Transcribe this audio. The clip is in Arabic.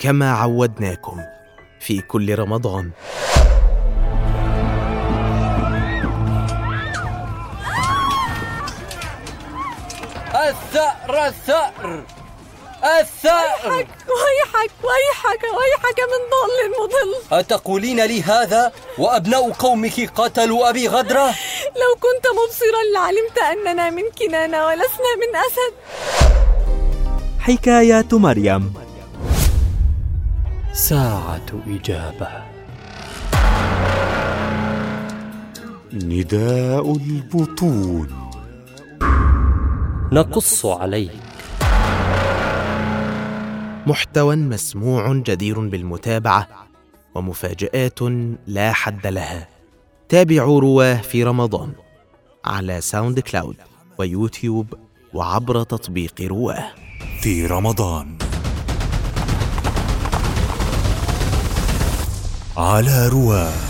كما عودناكم في كل رمضان. الثأر الثأر الثأر. ويحك ويحك ويحك ويحك من ضال مضل أتقولين لي هذا وأبناء قومك قتلوا أبي غدرة؟ لو كنت مبصرا لعلمت أننا من كنانة ولسنا من أسد. حكايات مريم. ساعة إجابة. نداء البطون. نقص عليك. محتوى مسموع جدير بالمتابعة ومفاجآت لا حد لها. تابعوا رواه في رمضان على SoundCloud و YouTube وعبر تطبيق رواة. في رمضان. على رواة.